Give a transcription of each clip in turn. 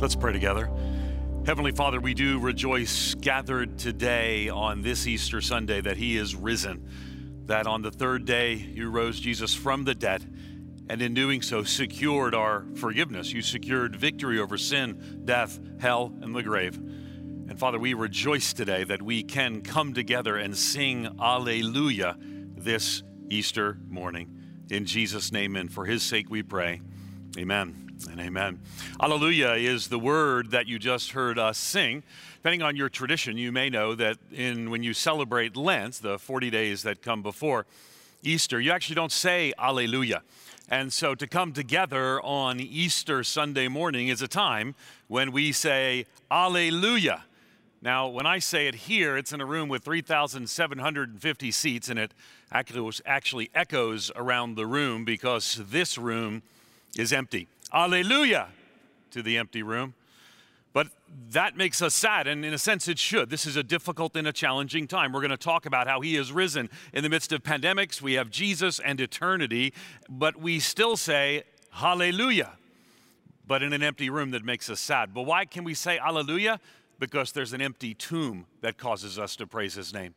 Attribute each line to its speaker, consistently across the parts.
Speaker 1: Let's pray together. Heavenly Father, we do rejoice gathered today on this Easter Sunday that He is risen, that on the third day you rose Jesus from the dead, and in doing so secured our forgiveness. You secured victory over sin, death, hell, and the grave. And Father, we rejoice today that we can come together and sing Alleluia this Easter morning. In Jesus' name and for His sake we pray. Amen and amen. Alleluia is the word that you just heard us sing. Depending on your tradition, you may know that in when you celebrate Lent, the 40 days that come before Easter, you actually don't say Alleluia. And so to come together on Easter Sunday morning is a time when we say Alleluia. Now, when I say it here, it's in a room with 3,750 seats, and it Actually, actually echoes around the room because this room is empty. Alleluia to the empty room. But that makes us sad, and in a sense, it should. This is a difficult and a challenging time. We're going to talk about how He has risen in the midst of pandemics. We have Jesus and eternity, but we still say, Hallelujah, but in an empty room that makes us sad. But why can we say Hallelujah? Because there's an empty tomb that causes us to praise His name.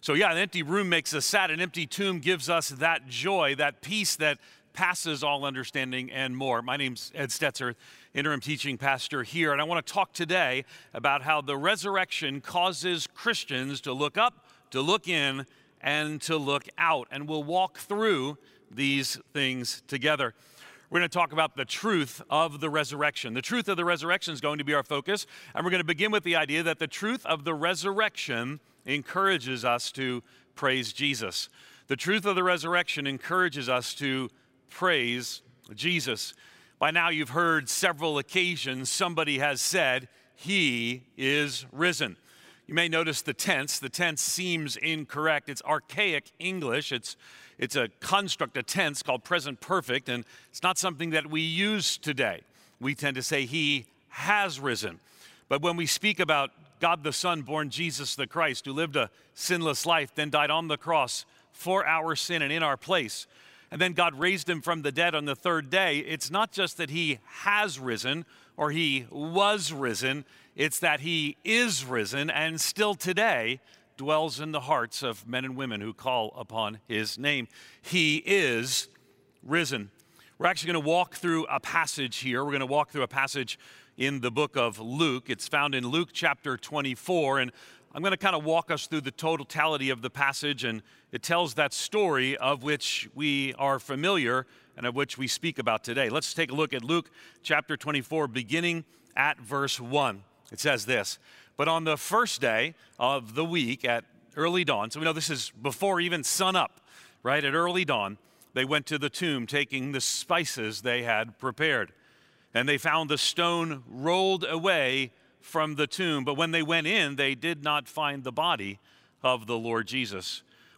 Speaker 1: So, yeah, an empty room makes us sad. An empty tomb gives us that joy, that peace that passes all understanding and more. My name's Ed Stetzer, interim teaching pastor here, and I want to talk today about how the resurrection causes Christians to look up, to look in, and to look out. And we'll walk through these things together. We're going to talk about the truth of the resurrection. The truth of the resurrection is going to be our focus, and we're going to begin with the idea that the truth of the resurrection encourages us to praise Jesus. The truth of the resurrection encourages us to praise Jesus. By now, you've heard several occasions somebody has said, He is risen. You may notice the tense. The tense seems incorrect. It's archaic English. It's, it's a construct, a tense called present perfect, and it's not something that we use today. We tend to say, He has risen. But when we speak about God the Son, born Jesus the Christ, who lived a sinless life, then died on the cross for our sin and in our place, and then God raised him from the dead on the third day, it's not just that he has risen or he was risen, it's that he is risen and still today dwells in the hearts of men and women who call upon his name. He is risen. We're actually going to walk through a passage here. We're going to walk through a passage in the book of Luke. It's found in Luke chapter 24. And I'm going to kind of walk us through the totality of the passage, and it tells that story of which we are familiar and of which we speak about today. Let's take a look at Luke chapter 24, beginning at verse 1. It says this But on the first day of the week at early dawn, so we know this is before even sun up, right? At early dawn, they went to the tomb taking the spices they had prepared. And they found the stone rolled away from the tomb. But when they went in, they did not find the body of the Lord Jesus.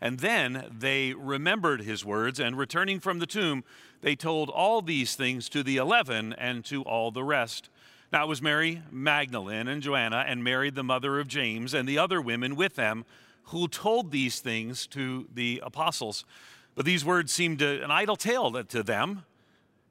Speaker 1: And then they remembered his words, and returning from the tomb, they told all these things to the eleven and to all the rest. Now it was Mary Magdalene and Joanna and Mary, the mother of James, and the other women with them who told these things to the apostles. But these words seemed an idle tale to them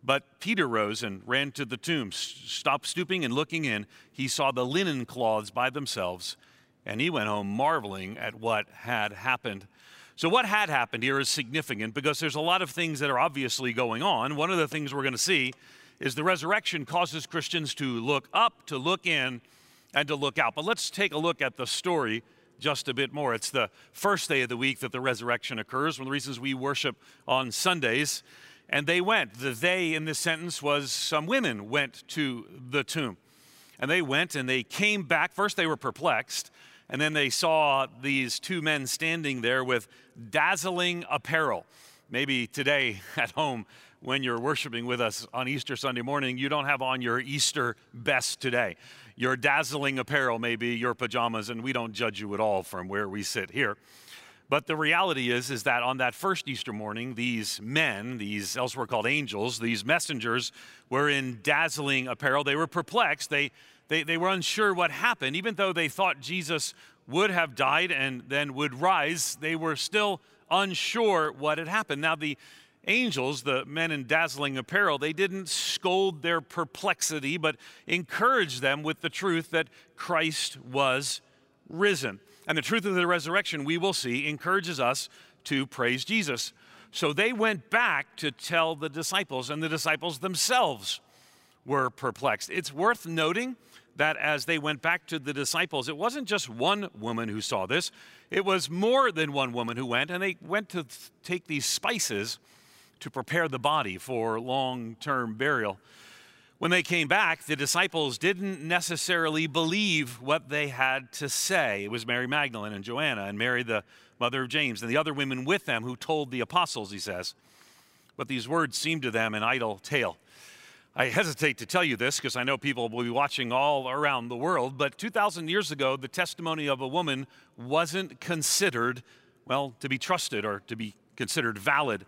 Speaker 1: but Peter rose and ran to the tomb. Stopped stooping and looking in, he saw the linen cloths by themselves, and he went home marveling at what had happened. So, what had happened here is significant because there's a lot of things that are obviously going on. One of the things we're going to see is the resurrection causes Christians to look up, to look in, and to look out. But let's take a look at the story just a bit more. It's the first day of the week that the resurrection occurs, one of the reasons we worship on Sundays. And they went. The they in this sentence was some women went to the tomb. And they went and they came back. First, they were perplexed. And then they saw these two men standing there with dazzling apparel. Maybe today at home, when you're worshiping with us on Easter Sunday morning, you don't have on your Easter best today. Your dazzling apparel may be your pajamas, and we don't judge you at all from where we sit here. But the reality is, is that on that first Easter morning, these men, these elsewhere called angels, these messengers, were in dazzling apparel. They were perplexed. They, they, they were unsure what happened. Even though they thought Jesus would have died and then would rise, they were still unsure what had happened. Now, the angels, the men in dazzling apparel, they didn't scold their perplexity, but encouraged them with the truth that Christ was risen. And the truth of the resurrection, we will see, encourages us to praise Jesus. So they went back to tell the disciples, and the disciples themselves were perplexed. It's worth noting that as they went back to the disciples, it wasn't just one woman who saw this, it was more than one woman who went, and they went to take these spices to prepare the body for long term burial. When they came back, the disciples didn't necessarily believe what they had to say. It was Mary Magdalene and Joanna and Mary, the mother of James, and the other women with them who told the apostles, he says. But these words seemed to them an idle tale. I hesitate to tell you this because I know people will be watching all around the world, but 2,000 years ago, the testimony of a woman wasn't considered, well, to be trusted or to be considered valid.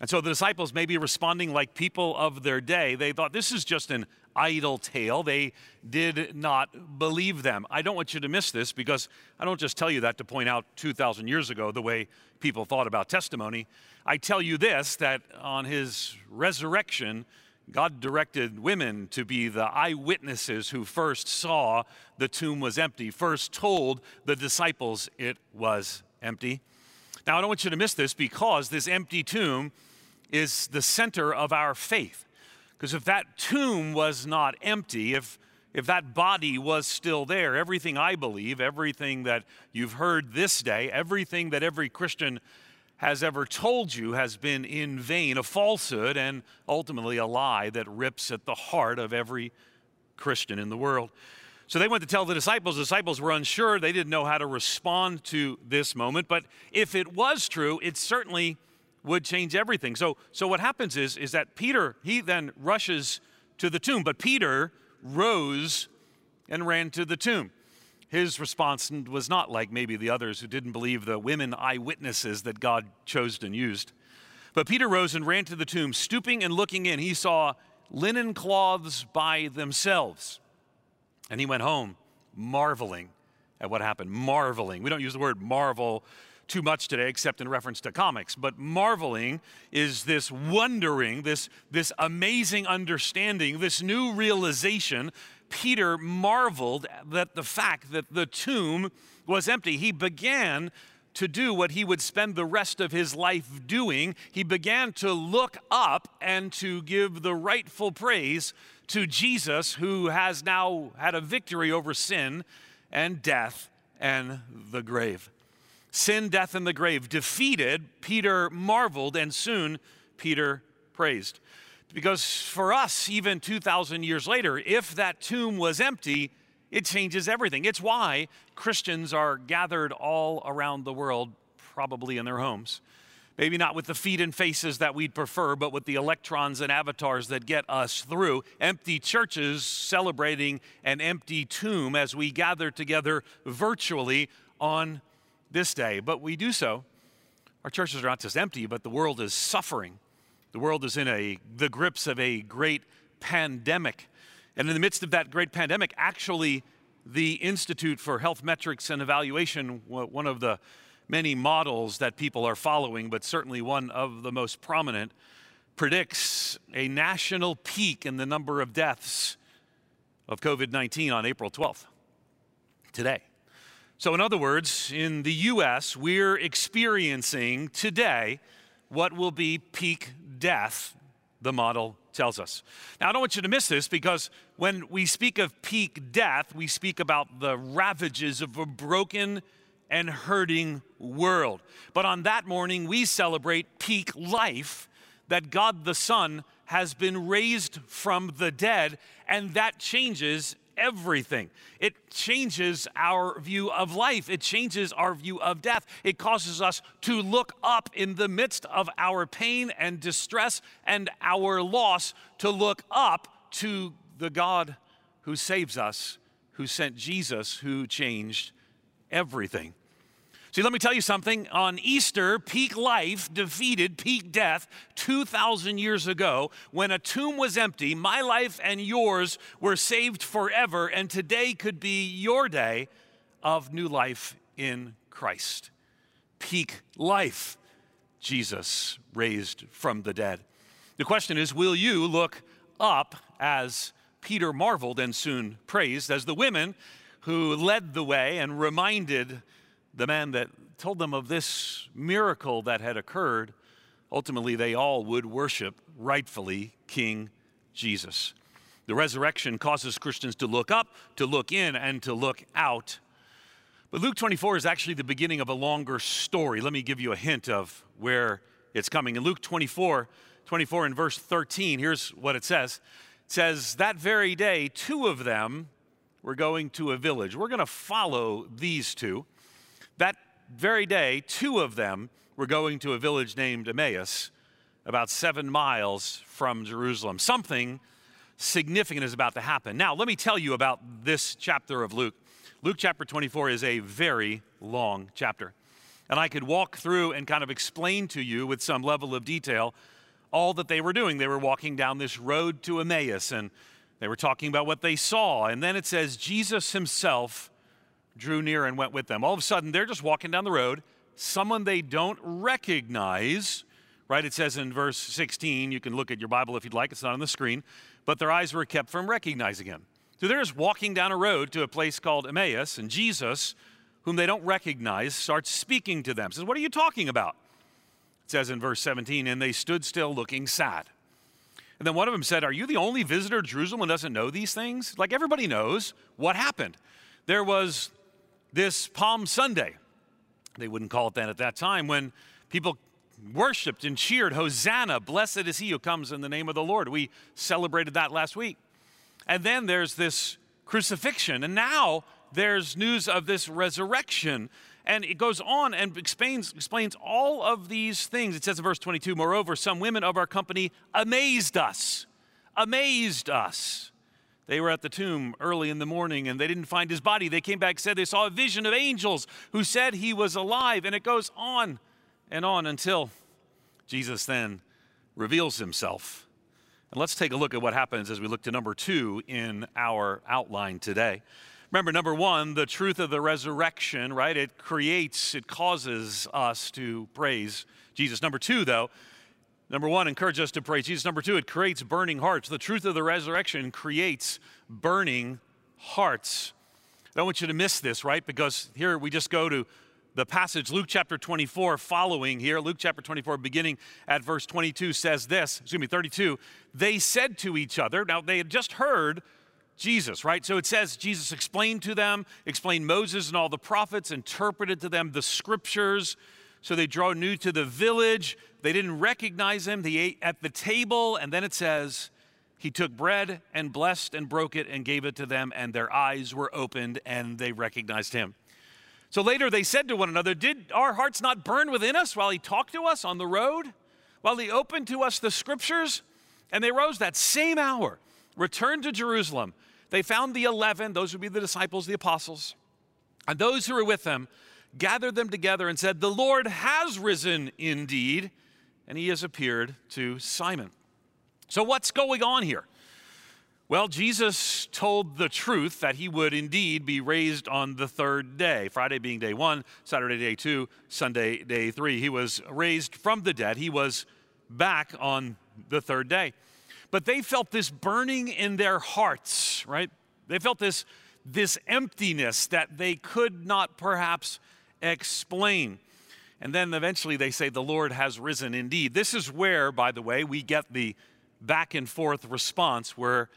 Speaker 1: And so the disciples may be responding like people of their day. They thought this is just an idle tale. They did not believe them. I don't want you to miss this because I don't just tell you that to point out 2,000 years ago the way people thought about testimony. I tell you this that on his resurrection, God directed women to be the eyewitnesses who first saw the tomb was empty, first told the disciples it was empty. Now, I don't want you to miss this because this empty tomb is the center of our faith. Because if that tomb was not empty, if, if that body was still there, everything I believe, everything that you've heard this day, everything that every Christian has ever told you has been in vain, a falsehood, and ultimately a lie that rips at the heart of every Christian in the world. So they went to tell the disciples. The disciples were unsure. They didn't know how to respond to this moment. But if it was true, it certainly would change everything. So, so what happens is, is that Peter, he then rushes to the tomb. But Peter rose and ran to the tomb. His response was not like maybe the others who didn't believe the women eyewitnesses that God chose and used. But Peter rose and ran to the tomb. Stooping and looking in, he saw linen cloths by themselves. And he went home marveling at what happened. Marveling. We don't use the word marvel too much today except in reference to comics, but marveling is this wondering, this, this amazing understanding, this new realization Peter marveled at the fact that the tomb was empty. He began to do what he would spend the rest of his life doing. He began to look up and to give the rightful praise to Jesus, who has now had a victory over sin and death and the grave. Sin, death, and the grave defeated, Peter marveled, and soon Peter praised. Because for us, even 2,000 years later, if that tomb was empty, it changes everything. It's why Christians are gathered all around the world, probably in their homes. Maybe not with the feet and faces that we'd prefer, but with the electrons and avatars that get us through. Empty churches celebrating an empty tomb as we gather together virtually on this day. But we do so. Our churches are not just empty, but the world is suffering. The world is in a, the grips of a great pandemic. And in the midst of that great pandemic, actually, the Institute for Health Metrics and Evaluation, one of the many models that people are following, but certainly one of the most prominent, predicts a national peak in the number of deaths of COVID 19 on April 12th, today. So, in other words, in the US, we're experiencing today what will be peak death, the model tells us. Now, I don't want you to miss this because when we speak of peak death, we speak about the ravages of a broken and hurting world. But on that morning, we celebrate peak life that God the Son has been raised from the dead, and that changes everything. It changes our view of life, it changes our view of death. It causes us to look up in the midst of our pain and distress and our loss, to look up to the God who saves us, who sent Jesus, who changed everything. See, let me tell you something. On Easter, peak life defeated peak death 2,000 years ago when a tomb was empty. My life and yours were saved forever, and today could be your day of new life in Christ. Peak life, Jesus raised from the dead. The question is will you look up as Peter marveled and soon praised, as the women who led the way and reminded the man that told them of this miracle that had occurred, ultimately they all would worship rightfully King Jesus. The resurrection causes Christians to look up, to look in, and to look out. But Luke 24 is actually the beginning of a longer story. Let me give you a hint of where it's coming. In Luke 24, 24 and verse 13, here's what it says. It says, That very day, two of them were going to a village. We're going to follow these two. That very day, two of them were going to a village named Emmaus, about seven miles from Jerusalem. Something significant is about to happen. Now, let me tell you about this chapter of Luke. Luke chapter 24 is a very long chapter. And I could walk through and kind of explain to you with some level of detail all that they were doing. They were walking down this road to Emmaus and they were talking about what they saw. And then it says Jesus himself drew near and went with them. All of a sudden, they're just walking down the road. Someone they don't recognize, right? It says in verse 16, you can look at your Bible if you'd like, it's not on the screen, but their eyes were kept from recognizing him. So they're just walking down a road to a place called Emmaus, and Jesus, whom they don't recognize, starts speaking to them. Says, What are you talking about? It says in verse 17, and they stood still looking sad. And then one of them said, Are you the only visitor to Jerusalem who doesn't know these things? Like everybody knows what happened. There was this Palm Sunday. They wouldn't call it that at that time when people worshiped and cheered, Hosanna, blessed is he who comes in the name of the Lord. We celebrated that last week. And then there's this crucifixion, and now there's news of this resurrection. And it goes on and explains, explains all of these things. It says in verse 22 Moreover, some women of our company amazed us. Amazed us. They were at the tomb early in the morning and they didn't find his body. They came back, said they saw a vision of angels who said he was alive. And it goes on and on until Jesus then reveals himself. And let's take a look at what happens as we look to number two in our outline today. Remember, number one, the truth of the resurrection, right? It creates, it causes us to praise Jesus. Number two, though, Number one, encourage us to pray. Jesus. Number two, it creates burning hearts. The truth of the resurrection creates burning hearts. I don't want you to miss this, right? Because here we just go to the passage, Luke chapter 24, following here. Luke chapter 24, beginning at verse 22, says this, excuse me, 32. They said to each other, now they had just heard Jesus, right? So it says Jesus explained to them, explained Moses and all the prophets, interpreted to them the scriptures. So they draw near to the village. They didn't recognize him. They ate at the table. And then it says, he took bread and blessed and broke it and gave it to them, and their eyes were opened and they recognized him. So later they said to one another, Did our hearts not burn within us while he talked to us on the road? While he opened to us the scriptures? And they rose that same hour, returned to Jerusalem. They found the eleven, those would be the disciples, the apostles, and those who were with them gathered them together and said, The Lord has risen indeed, and he has appeared to Simon. So, what's going on here? Well, Jesus told the truth that he would indeed be raised on the third day, Friday being day one, Saturday day two, Sunday day three. He was raised from the dead. He was back on the third day. But they felt this burning in their hearts, right? They felt this, this emptiness that they could not perhaps explain. And then eventually they say, The Lord has risen indeed. This is where, by the way, we get the back and forth response where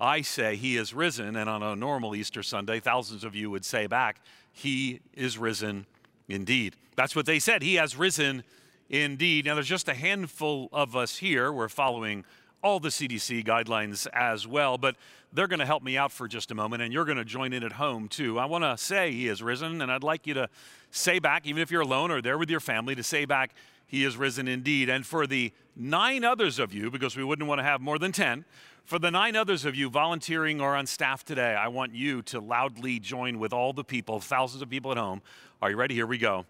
Speaker 1: I say, He is risen. And on a normal Easter Sunday, thousands of you would say back, He is risen indeed. That's what they said. He has risen indeed. Now, there's just a handful of us here. We're following all the CDC guidelines as well, but they're going to help me out for just a moment, and you're going to join in at home too. I want to say He is risen, and I'd like you to say back, even if you're alone or there with your family, to say back, He is risen indeed. And for the nine others of you, because we wouldn't want to have more than 10, for the nine others of you volunteering or on staff today, I want you to loudly join with all the people, thousands of people at home. Are you ready? Here we go.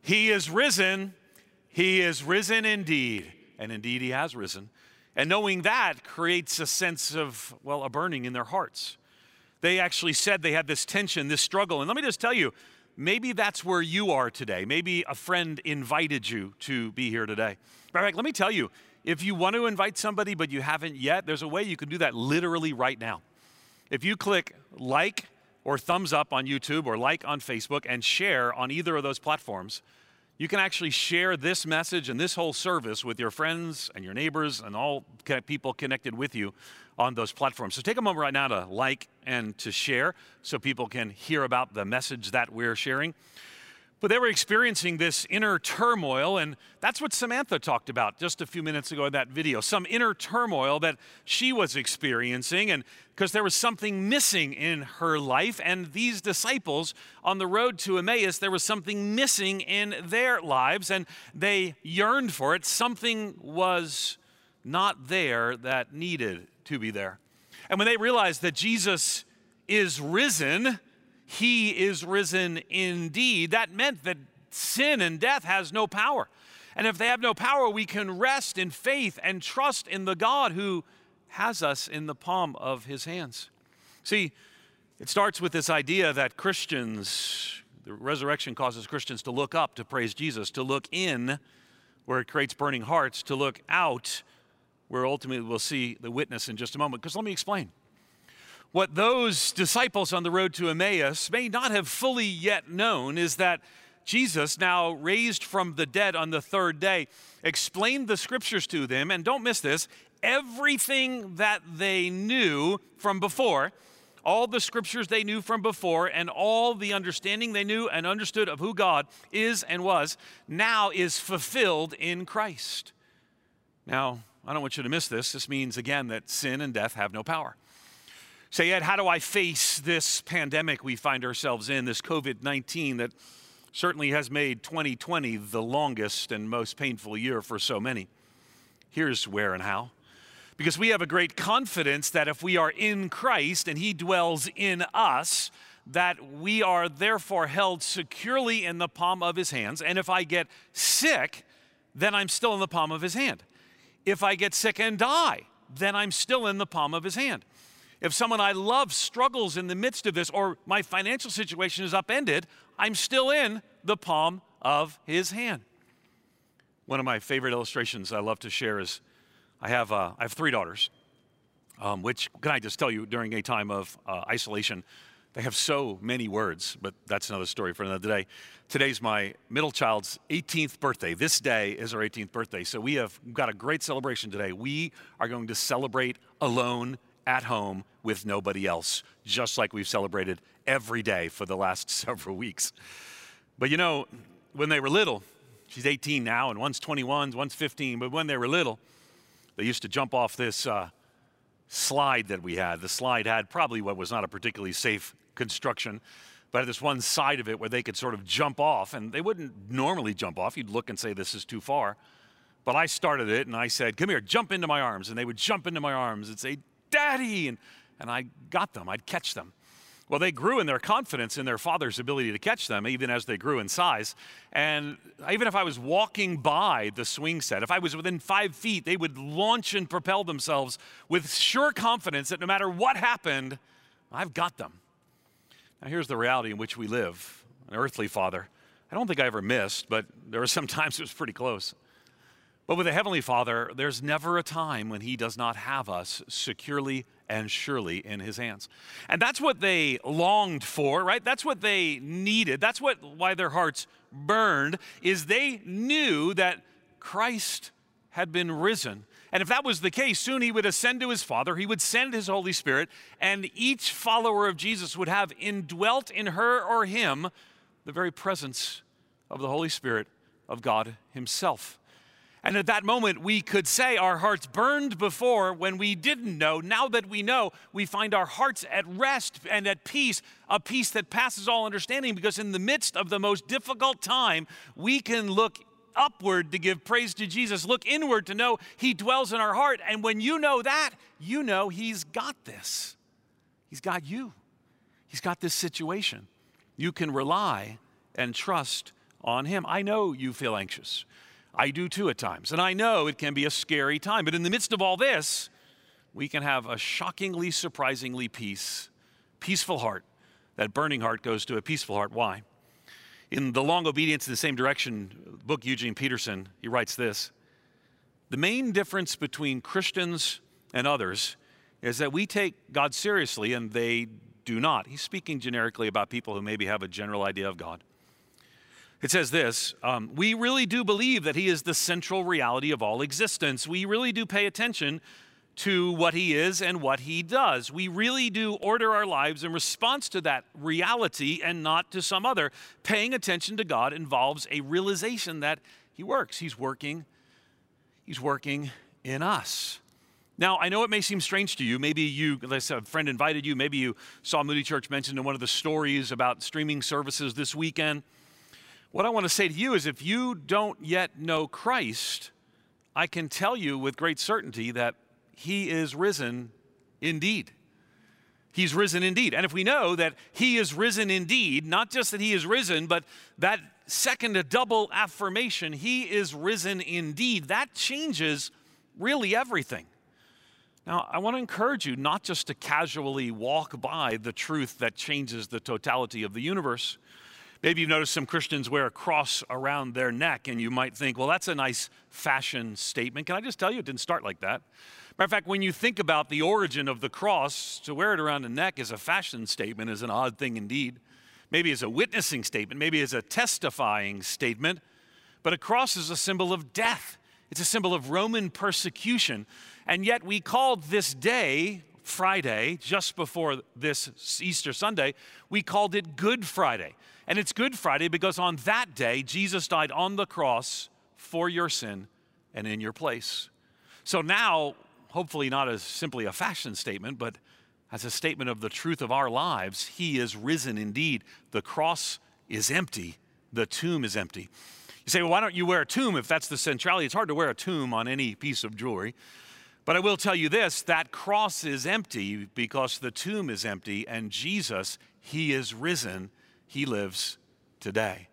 Speaker 1: He is risen. He is risen indeed. And indeed, He has risen. And knowing that creates a sense of, well, a burning in their hearts. They actually said they had this tension, this struggle. And let me just tell you, maybe that's where you are today. Maybe a friend invited you to be here today. In fact, let me tell you, if you want to invite somebody but you haven't yet, there's a way you can do that literally right now. If you click like or thumbs up on YouTube or like on Facebook and share on either of those platforms, you can actually share this message and this whole service with your friends and your neighbors and all people connected with you on those platforms. So take a moment right now to like and to share so people can hear about the message that we're sharing. But they were experiencing this inner turmoil, and that's what Samantha talked about just a few minutes ago in that video. Some inner turmoil that she was experiencing, and because there was something missing in her life, and these disciples on the road to Emmaus, there was something missing in their lives, and they yearned for it. Something was not there that needed to be there. And when they realized that Jesus is risen, he is risen indeed. That meant that sin and death has no power. And if they have no power, we can rest in faith and trust in the God who has us in the palm of his hands. See, it starts with this idea that Christians, the resurrection causes Christians to look up to praise Jesus, to look in where it creates burning hearts, to look out where ultimately we'll see the witness in just a moment. Because let me explain. What those disciples on the road to Emmaus may not have fully yet known is that Jesus, now raised from the dead on the third day, explained the scriptures to them. And don't miss this everything that they knew from before, all the scriptures they knew from before, and all the understanding they knew and understood of who God is and was, now is fulfilled in Christ. Now, I don't want you to miss this. This means, again, that sin and death have no power. Say, Ed, how do I face this pandemic we find ourselves in, this COVID 19 that certainly has made 2020 the longest and most painful year for so many? Here's where and how. Because we have a great confidence that if we are in Christ and He dwells in us, that we are therefore held securely in the palm of His hands. And if I get sick, then I'm still in the palm of His hand. If I get sick and die, then I'm still in the palm of His hand. If someone I love struggles in the midst of this, or my financial situation is upended, I'm still in the palm of his hand. One of my favorite illustrations I love to share is I have, uh, I have three daughters, um, which, can I just tell you, during a time of uh, isolation, they have so many words, but that's another story for another day. Today's my middle child's 18th birthday. This day is our 18th birthday. So we have got a great celebration today. We are going to celebrate alone at home with nobody else, just like we've celebrated every day for the last several weeks. But you know, when they were little, she's 18 now, and one's 21, one's 15, but when they were little, they used to jump off this uh, slide that we had. The slide had probably what was not a particularly safe construction, but this one side of it where they could sort of jump off, and they wouldn't normally jump off. You'd look and say, This is too far. But I started it, and I said, Come here, jump into my arms. And they would jump into my arms and say, Daddy! And, and I got them, I'd catch them. Well, they grew in their confidence in their father's ability to catch them, even as they grew in size. And even if I was walking by the swing set, if I was within five feet, they would launch and propel themselves with sure confidence that no matter what happened, I've got them. Now, here's the reality in which we live an earthly father. I don't think I ever missed, but there were some times it was pretty close. But with a Heavenly Father, there's never a time when He does not have us securely and surely in His hands. And that's what they longed for, right? That's what they needed. That's what why their hearts burned, is they knew that Christ had been risen. And if that was the case, soon he would ascend to his Father, he would send his Holy Spirit, and each follower of Jesus would have indwelt in her or him the very presence of the Holy Spirit of God Himself. And at that moment, we could say our hearts burned before when we didn't know. Now that we know, we find our hearts at rest and at peace, a peace that passes all understanding, because in the midst of the most difficult time, we can look upward to give praise to Jesus, look inward to know He dwells in our heart. And when you know that, you know He's got this. He's got you, He's got this situation. You can rely and trust on Him. I know you feel anxious. I do too at times. And I know it can be a scary time. But in the midst of all this, we can have a shockingly, surprisingly peace, peaceful heart. That burning heart goes to a peaceful heart. Why? In The Long Obedience in the Same Direction book, Eugene Peterson, he writes this The main difference between Christians and others is that we take God seriously and they do not. He's speaking generically about people who maybe have a general idea of God. It says this um, We really do believe that He is the central reality of all existence. We really do pay attention to what He is and what He does. We really do order our lives in response to that reality and not to some other. Paying attention to God involves a realization that He works. He's working, He's working in us. Now, I know it may seem strange to you. Maybe you, a friend invited you. Maybe you saw Moody Church mentioned in one of the stories about streaming services this weekend. What I want to say to you is if you don't yet know Christ, I can tell you with great certainty that he is risen indeed. He's risen indeed. And if we know that he is risen indeed, not just that he is risen, but that second a double affirmation, he is risen indeed, that changes really everything. Now, I want to encourage you not just to casually walk by the truth that changes the totality of the universe, Maybe you've noticed some Christians wear a cross around their neck, and you might think, well, that's a nice fashion statement. Can I just tell you, it didn't start like that. Matter of fact, when you think about the origin of the cross, to wear it around the neck as a fashion statement is an odd thing indeed. Maybe as a witnessing statement, maybe as a testifying statement. But a cross is a symbol of death, it's a symbol of Roman persecution. And yet we called this day, Friday, just before this Easter Sunday, we called it Good Friday. And it's Good Friday because on that day, Jesus died on the cross for your sin and in your place. So now, hopefully, not as simply a fashion statement, but as a statement of the truth of our lives, He is risen indeed. The cross is empty, the tomb is empty. You say, well, why don't you wear a tomb if that's the centrality? It's hard to wear a tomb on any piece of jewelry. But I will tell you this that cross is empty because the tomb is empty, and Jesus, He is risen he lives today.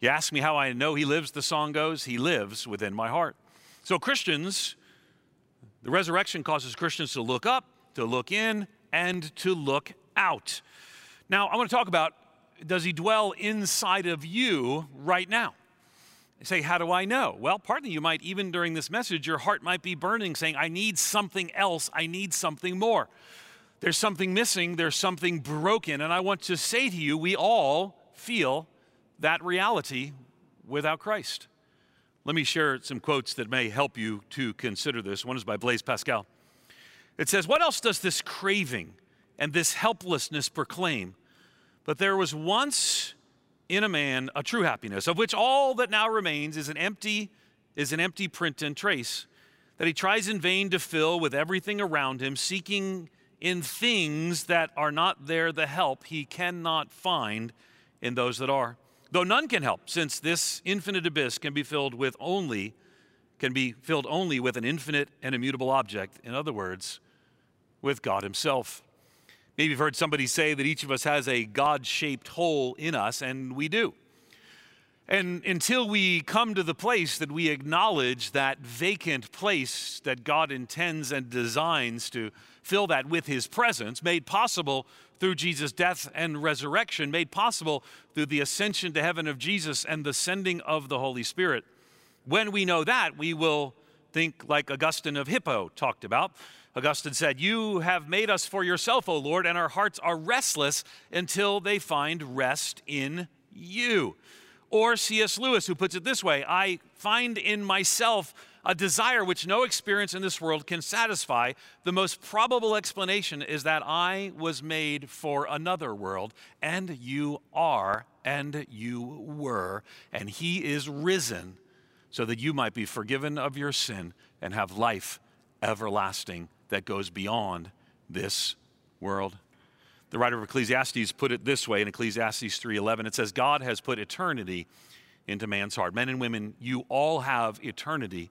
Speaker 1: You ask me how I know He lives, the song goes, He lives within my heart. So, Christians, the resurrection causes Christians to look up, to look in, and to look out. Now, I want to talk about does He dwell inside of you right now? You say, How do I know? Well, partly you might, even during this message, your heart might be burning, saying, I need something else, I need something more. There's something missing, there's something broken. And I want to say to you, we all feel that reality without Christ. Let me share some quotes that may help you to consider this. One is by Blaise Pascal. It says, What else does this craving and this helplessness proclaim? But there was once in a man a true happiness, of which all that now remains is an empty, is an empty print and trace, that he tries in vain to fill with everything around him, seeking in things that are not there the help he cannot find in those that are. Though none can help, since this infinite abyss can be filled with only can be filled only with an infinite and immutable object, in other words, with God himself. Maybe you've heard somebody say that each of us has a God shaped hole in us, and we do. And until we come to the place that we acknowledge that vacant place that God intends and designs to fill that with His presence, made possible through Jesus' death and resurrection, made possible through the ascension to heaven of Jesus and the sending of the Holy Spirit. When we know that, we will think like Augustine of Hippo talked about. Augustine said, You have made us for yourself, O Lord, and our hearts are restless until they find rest in you. Or C.S. Lewis, who puts it this way I find in myself a desire which no experience in this world can satisfy. The most probable explanation is that I was made for another world, and you are, and you were, and He is risen so that you might be forgiven of your sin and have life everlasting that goes beyond this world. The writer of Ecclesiastes put it this way in Ecclesiastes 3:11 it says God has put eternity into man's heart. Men and women, you all have eternity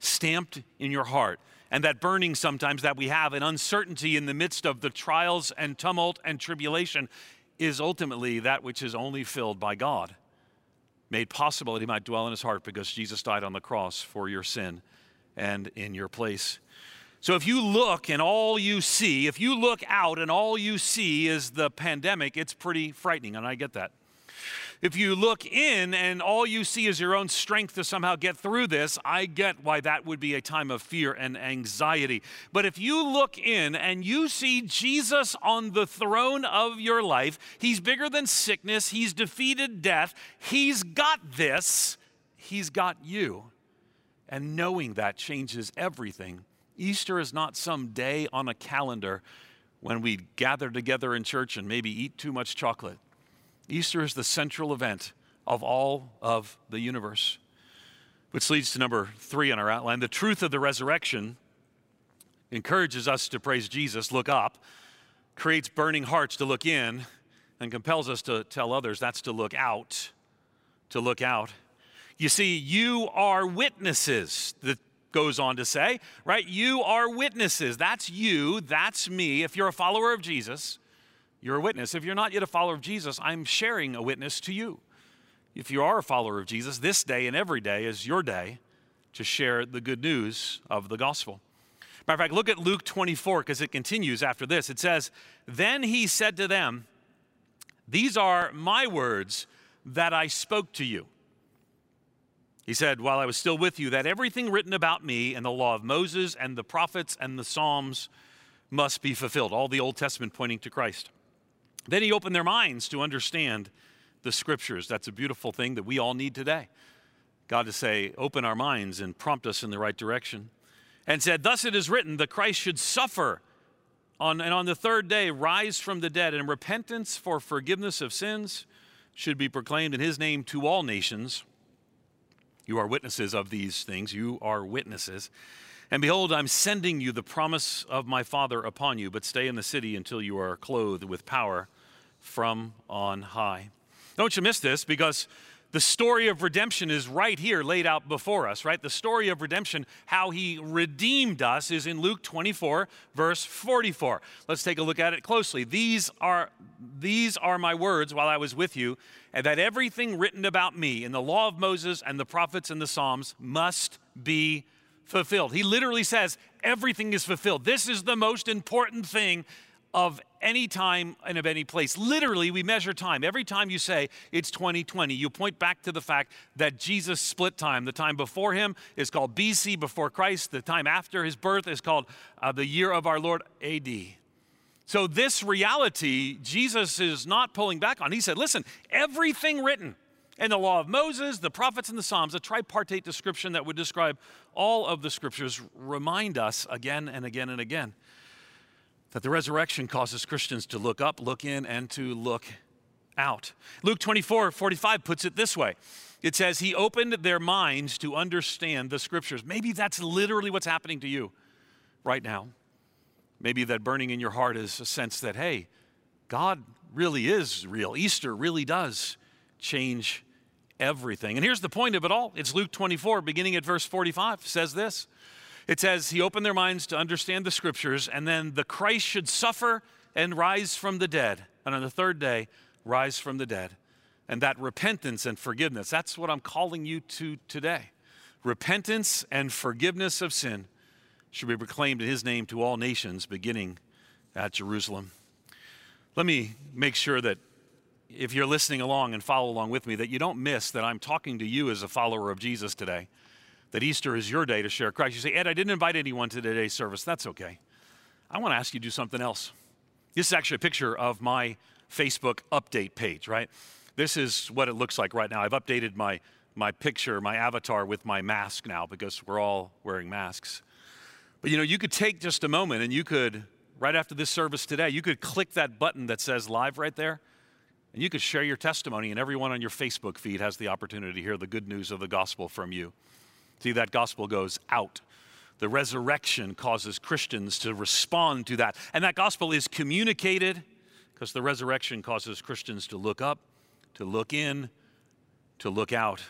Speaker 1: stamped in your heart. And that burning sometimes that we have, an uncertainty in the midst of the trials and tumult and tribulation, is ultimately that which is only filled by God, made possible that He might dwell in His heart because Jesus died on the cross for your sin and in your place. So if you look and all you see, if you look out and all you see is the pandemic, it's pretty frightening, and I get that. If you look in and all you see is your own strength to somehow get through this, I get why that would be a time of fear and anxiety. But if you look in and you see Jesus on the throne of your life, he's bigger than sickness, he's defeated death, he's got this, he's got you. And knowing that changes everything. Easter is not some day on a calendar when we gather together in church and maybe eat too much chocolate. Easter is the central event of all of the universe. Which leads to number three on our outline. The truth of the resurrection encourages us to praise Jesus, look up, creates burning hearts to look in, and compels us to tell others that's to look out. To look out. You see, you are witnesses, that goes on to say, right? You are witnesses. That's you, that's me. If you're a follower of Jesus, you're a witness. If you're not yet a follower of Jesus, I'm sharing a witness to you. If you are a follower of Jesus, this day and every day is your day to share the good news of the gospel. Matter of fact, look at Luke 24 because it continues after this. It says, Then he said to them, These are my words that I spoke to you. He said, While I was still with you, that everything written about me in the law of Moses and the prophets and the Psalms must be fulfilled. All the Old Testament pointing to Christ. Then he opened their minds to understand the scriptures. That's a beautiful thing that we all need today. God to say, open our minds and prompt us in the right direction. And said, Thus it is written, the Christ should suffer on, and on the third day rise from the dead, and repentance for forgiveness of sins should be proclaimed in his name to all nations. You are witnesses of these things. You are witnesses. And behold, I'm sending you the promise of my Father upon you, but stay in the city until you are clothed with power from on high. Don't you miss this because the story of redemption is right here laid out before us, right? The story of redemption, how he redeemed us, is in Luke 24, verse 44. Let's take a look at it closely. These are, these are my words while I was with you, and that everything written about me in the law of Moses and the prophets and the Psalms must be fulfilled. He literally says, everything is fulfilled. This is the most important thing of any time and of any place. Literally, we measure time. Every time you say it's 2020, you point back to the fact that Jesus split time. The time before him is called BC, before Christ. The time after his birth is called uh, the year of our Lord, AD. So, this reality, Jesus is not pulling back on. He said, listen, everything written, and the law of Moses, the prophets, and the Psalms, a tripartite description that would describe all of the scriptures, remind us again and again and again that the resurrection causes Christians to look up, look in, and to look out. Luke 24 45 puts it this way it says, He opened their minds to understand the scriptures. Maybe that's literally what's happening to you right now. Maybe that burning in your heart is a sense that, hey, God really is real. Easter really does change everything. And here's the point of it all it's Luke 24, beginning at verse 45, says this. It says, He opened their minds to understand the scriptures, and then the Christ should suffer and rise from the dead, and on the third day, rise from the dead. And that repentance and forgiveness, that's what I'm calling you to today. Repentance and forgiveness of sin should be proclaimed in His name to all nations, beginning at Jerusalem. Let me make sure that if you're listening along and follow along with me, that you don't miss that I'm talking to you as a follower of Jesus today. That Easter is your day to share Christ. You say, Ed, I didn't invite anyone to today's service. That's okay. I want to ask you to do something else. This is actually a picture of my Facebook update page, right? This is what it looks like right now. I've updated my, my picture, my avatar with my mask now because we're all wearing masks. But you know, you could take just a moment and you could, right after this service today, you could click that button that says live right there And you could share your testimony, and everyone on your Facebook feed has the opportunity to hear the good news of the gospel from you. See, that gospel goes out. The resurrection causes Christians to respond to that. And that gospel is communicated because the resurrection causes Christians to look up, to look in, to look out.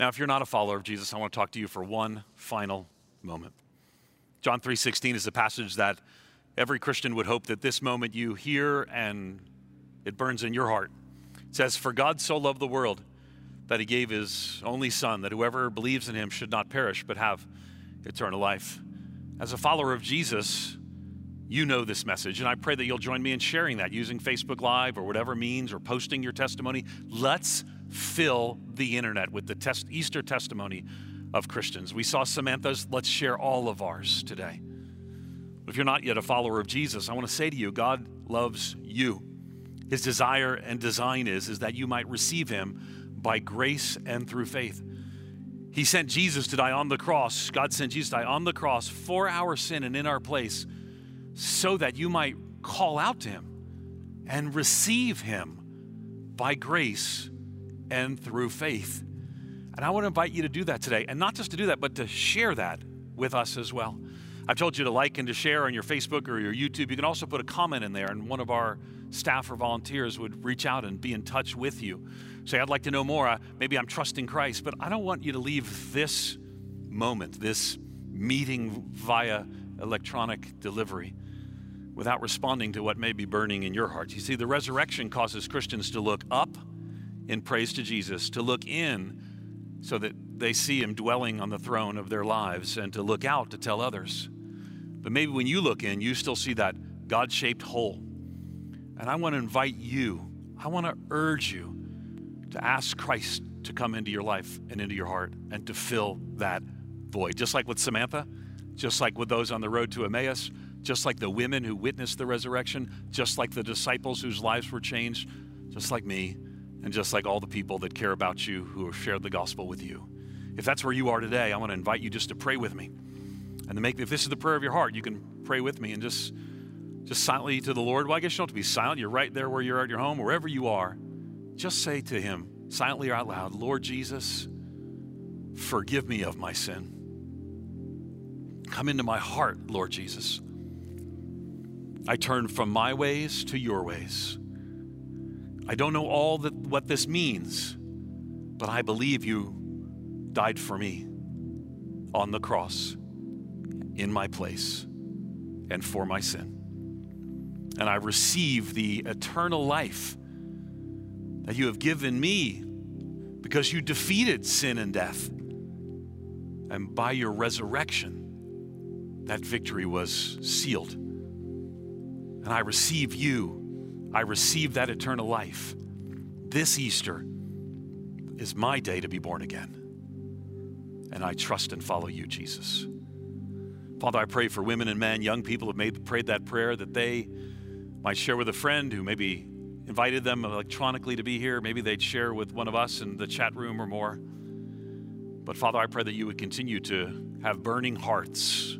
Speaker 1: Now, if you're not a follower of Jesus, I want to talk to you for one final moment. John 3:16 is a passage that every Christian would hope that this moment you hear and it burns in your heart. It says, For God so loved the world that he gave his only Son, that whoever believes in him should not perish, but have eternal life. As a follower of Jesus, you know this message, and I pray that you'll join me in sharing that using Facebook Live or whatever means or posting your testimony. Let's fill the internet with the test, Easter testimony of Christians. We saw Samantha's, let's share all of ours today. If you're not yet a follower of Jesus, I want to say to you, God loves you. His desire and design is, is that you might receive him by grace and through faith. He sent Jesus to die on the cross. God sent Jesus to die on the cross for our sin and in our place so that you might call out to him and receive him by grace and through faith. And I want to invite you to do that today. And not just to do that, but to share that with us as well. I've told you to like and to share on your Facebook or your YouTube. You can also put a comment in there, and one of our staff or volunteers would reach out and be in touch with you. Say, I'd like to know more. Maybe I'm trusting Christ, but I don't want you to leave this moment, this meeting via electronic delivery, without responding to what may be burning in your heart. You see, the resurrection causes Christians to look up in praise to Jesus, to look in so that they see Him dwelling on the throne of their lives, and to look out to tell others. But maybe when you look in, you still see that God shaped hole and I want to invite you, I want to urge you to ask Christ to come into your life and into your heart and to fill that void. Just like with Samantha, just like with those on the road to Emmaus, just like the women who witnessed the resurrection, just like the disciples whose lives were changed, just like me, and just like all the people that care about you who have shared the gospel with you. If that's where you are today, I want to invite you just to pray with me. And to make, if this is the prayer of your heart, you can pray with me and just just silently to the Lord. Well, I guess you don't have to be silent. You're right there where you're at your home, wherever you are. Just say to Him, silently or out loud, Lord Jesus, forgive me of my sin. Come into my heart, Lord Jesus. I turn from my ways to your ways. I don't know all that what this means, but I believe you died for me on the cross in my place and for my sin and I receive the eternal life that you have given me because you defeated sin and death. And by your resurrection, that victory was sealed. And I receive you. I receive that eternal life. This Easter is my day to be born again. And I trust and follow you, Jesus. Father, I pray for women and men, young people have made, prayed that prayer that they might share with a friend who maybe invited them electronically to be here. Maybe they'd share with one of us in the chat room or more. But Father, I pray that you would continue to have burning hearts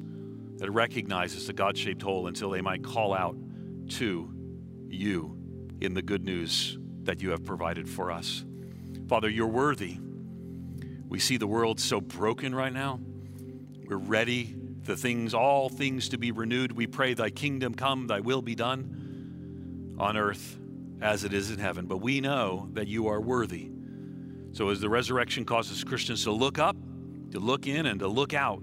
Speaker 1: that recognizes the God shaped hole until they might call out to you in the good news that you have provided for us. Father, you're worthy. We see the world so broken right now. We're ready the things, all things to be renewed. We pray, Thy kingdom come, Thy will be done on earth as it is in heaven. But we know that you are worthy. So as the resurrection causes Christians to look up, to look in, and to look out,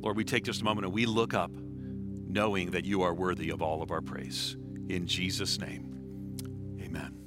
Speaker 1: Lord, we take just a moment and we look up, knowing that you are worthy of all of our praise. In Jesus' name, amen.